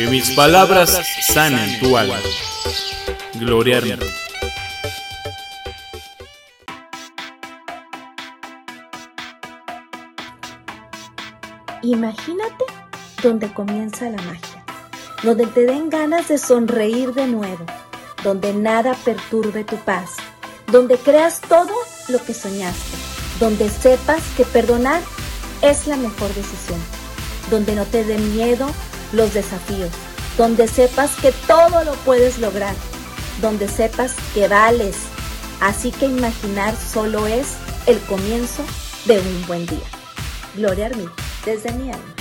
Que mis palabras sanen tu alma. Gloria. Imagínate donde comienza la magia, donde te den ganas de sonreír de nuevo, donde nada perturbe tu paz, donde creas todo lo que soñaste, donde sepas que perdonar es la mejor decisión, donde no te dé miedo los desafíos, donde sepas que todo lo puedes lograr, donde sepas que vales. Así que imaginar solo es el comienzo de un buen día. Gloria a mí, desde mi alma.